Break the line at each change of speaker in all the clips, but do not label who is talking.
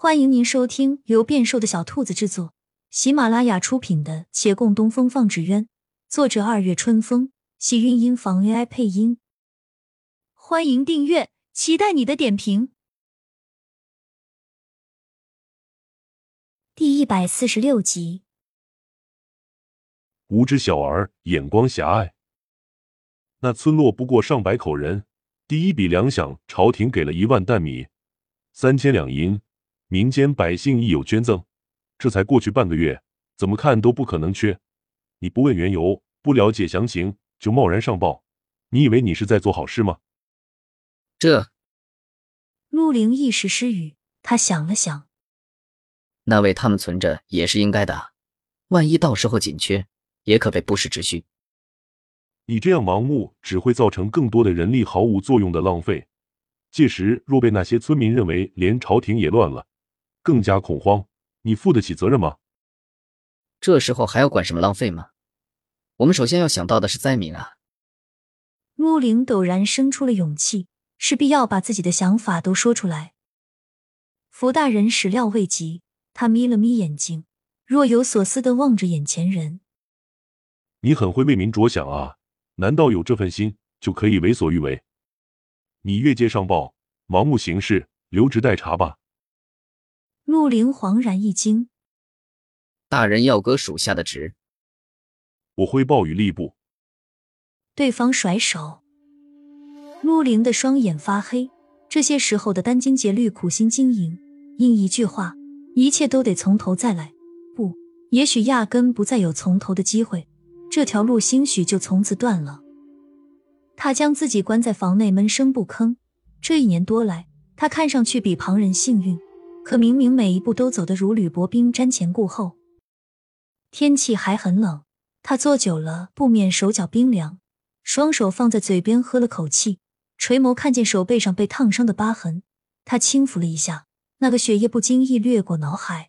欢迎您收听由变瘦的小兔子制作、喜马拉雅出品的《且共东风放纸鸢》，作者二月春风，喜韵音房 AI 配音。欢迎订阅，期待你的点评。第一百四十六集，
无知小儿眼光狭隘。那村落不过上百口人，第一笔粮饷，朝廷给了一万担米，三千两银。民间百姓亦有捐赠，这才过去半个月，怎么看都不可能缺。你不问缘由，不了解详情，就贸然上报，你以为你是在做好事吗？
这
陆凌一时失语，他想了想，
那为他们存着也是应该的，万一到时候紧缺，也可谓不时之需。
你这样盲目，只会造成更多的人力毫无作用的浪费。届时若被那些村民认为连朝廷也乱了，更加恐慌，你负得起责任吗？
这时候还要管什么浪费吗？我们首先要想到的是灾民啊！
陆凌陡然生出了勇气，势必要把自己的想法都说出来。福大人始料未及，他眯了眯眼睛，若有所思的望着眼前人。
你很会为民着想啊！难道有这份心就可以为所欲为？你越界上报，盲目行事，留职待查吧。
陆凌恍然一惊，
大人要革属下的职，
我会报与吏部。
对方甩手，陆凌的双眼发黑。这些时候的殚精竭虑、苦心经营，因一句话，一切都得从头再来。不，也许压根不再有从头的机会，这条路兴许就从此断了。他将自己关在房内，闷声不吭。这一年多来，他看上去比旁人幸运。可明明每一步都走得如履薄冰，瞻前顾后。天气还很冷，他坐久了不免手脚冰凉，双手放在嘴边喝了口气，垂眸看见手背上被烫伤的疤痕，他轻抚了一下，那个血液不经意掠过脑海。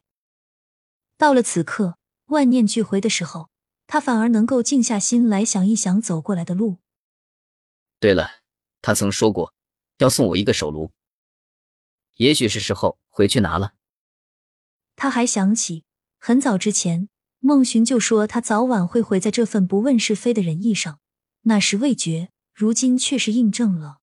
到了此刻，万念俱灰的时候，他反而能够静下心来想一想走过来的路。
对了，他曾说过要送我一个手炉。也许是时候回去拿了。
他还想起很早之前，孟寻就说他早晚会毁在这份不问是非的仁义上，那时未觉，如今却是印证了。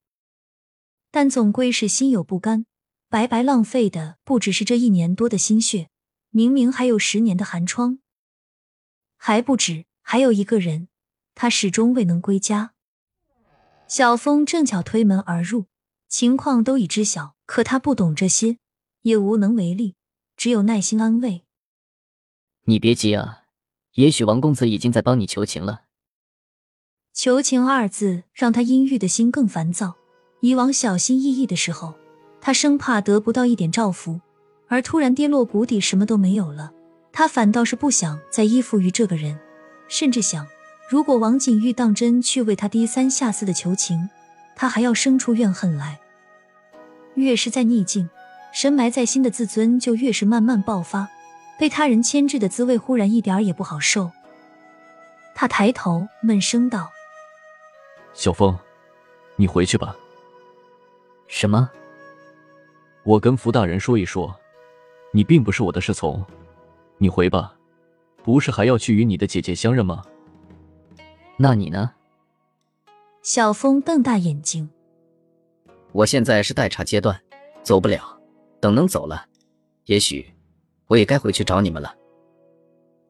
但总归是心有不甘，白白浪费的不只是这一年多的心血，明明还有十年的寒窗，还不止，还有一个人，他始终未能归家。小峰正巧推门而入，情况都已知晓。可他不懂这些，也无能为力，只有耐心安慰。
你别急啊，也许王公子已经在帮你求情了。
求情二字让他阴郁的心更烦躁。以往小心翼翼的时候，他生怕得不到一点照拂，而突然跌落谷底，什么都没有了，他反倒是不想再依附于这个人，甚至想，如果王景玉当真去为他低三下四的求情，他还要生出怨恨来。越是在逆境，深埋在心的自尊就越是慢慢爆发，被他人牵制的滋味忽然一点也不好受。他抬头闷声道：“
小风，你回去吧。”“
什么？”“
我跟福大人说一说，你并不是我的侍从，你回吧。不是还要去与你的姐姐相认吗？”“
那你呢？”
小风瞪大眼睛。
我现在是待查阶段，走不了。等能走了，也许我也该回去找你们了。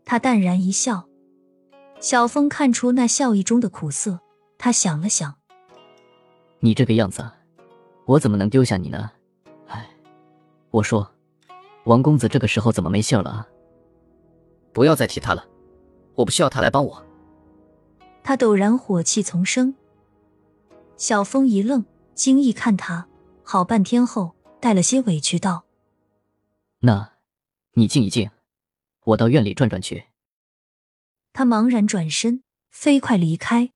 他淡然一笑，小峰看出那笑意中的苦涩，他想了想：
你这个样子，我怎么能丢下你呢？哎，我说，王公子这个时候怎么没信了啊？
不要再提他了，我不需要他来帮我。
他陡然火气丛生，小峰一愣。惊异看他，好半天后，带了些委屈道：“
那，你静一静，我到院里转转去。”
他茫然转身，飞快离开。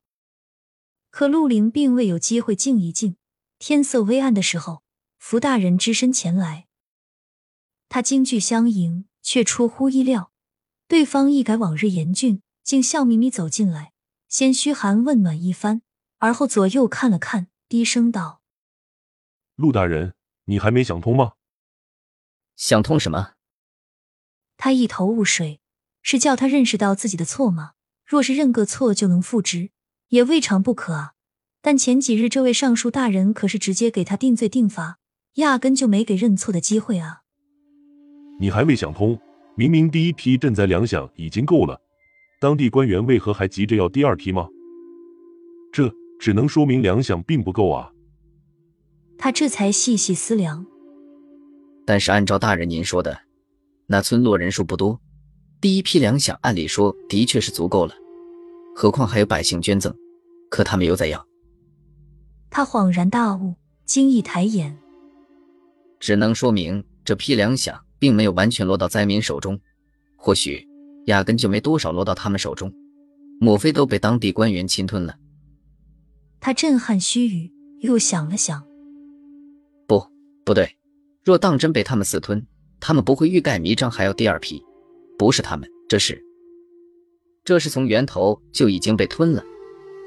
可陆凌并未有机会静一静。天色微暗的时候，福大人只身前来，他惊惧相迎，却出乎意料，对方一改往日严峻，竟笑眯眯走进来，先嘘寒问暖一番，而后左右看了看。低声道：“
陆大人，你还没想通吗？”
想通什么？
他一头雾水，是叫他认识到自己的错吗？若是认个错就能复职，也未尝不可啊。但前几日这位尚书大人可是直接给他定罪定罚，压根就没给认错的机会啊！
你还未想通？明明第一批赈灾粮饷已经够了，当地官员为何还急着要第二批吗？这只能说明粮饷并不够啊！
他这才细细思量。
但是按照大人您说的，那村落人数不多，第一批粮饷按理说的确是足够了，何况还有百姓捐赠，可他们又在要。
他恍然大悟，惊异抬眼，
只能说明这批粮饷并没有完全落到灾民手中，或许压根就没多少落到他们手中，莫非都被当地官员侵吞了？
他震撼须臾，又想了想，
不，不对，若当真被他们私吞，他们不会欲盖弥彰还要第二批，不是他们，这是，这是从源头就已经被吞了，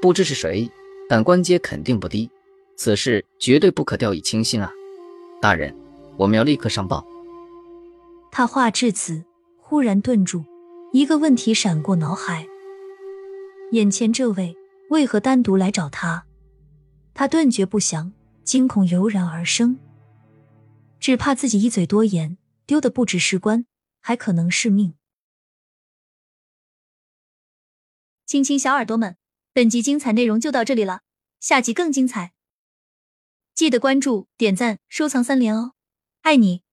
不知是谁，但官阶肯定不低，此事绝对不可掉以轻心啊！大人，我们要立刻上报。
他话至此，忽然顿住，一个问题闪过脑海：眼前这位。为何单独来找他？他顿觉不祥，惊恐油然而生，只怕自己一嘴多言，丢的不只是官，还可能是命。
亲亲小耳朵们，本集精彩内容就到这里了，下集更精彩，记得关注、点赞、收藏三连哦，爱你！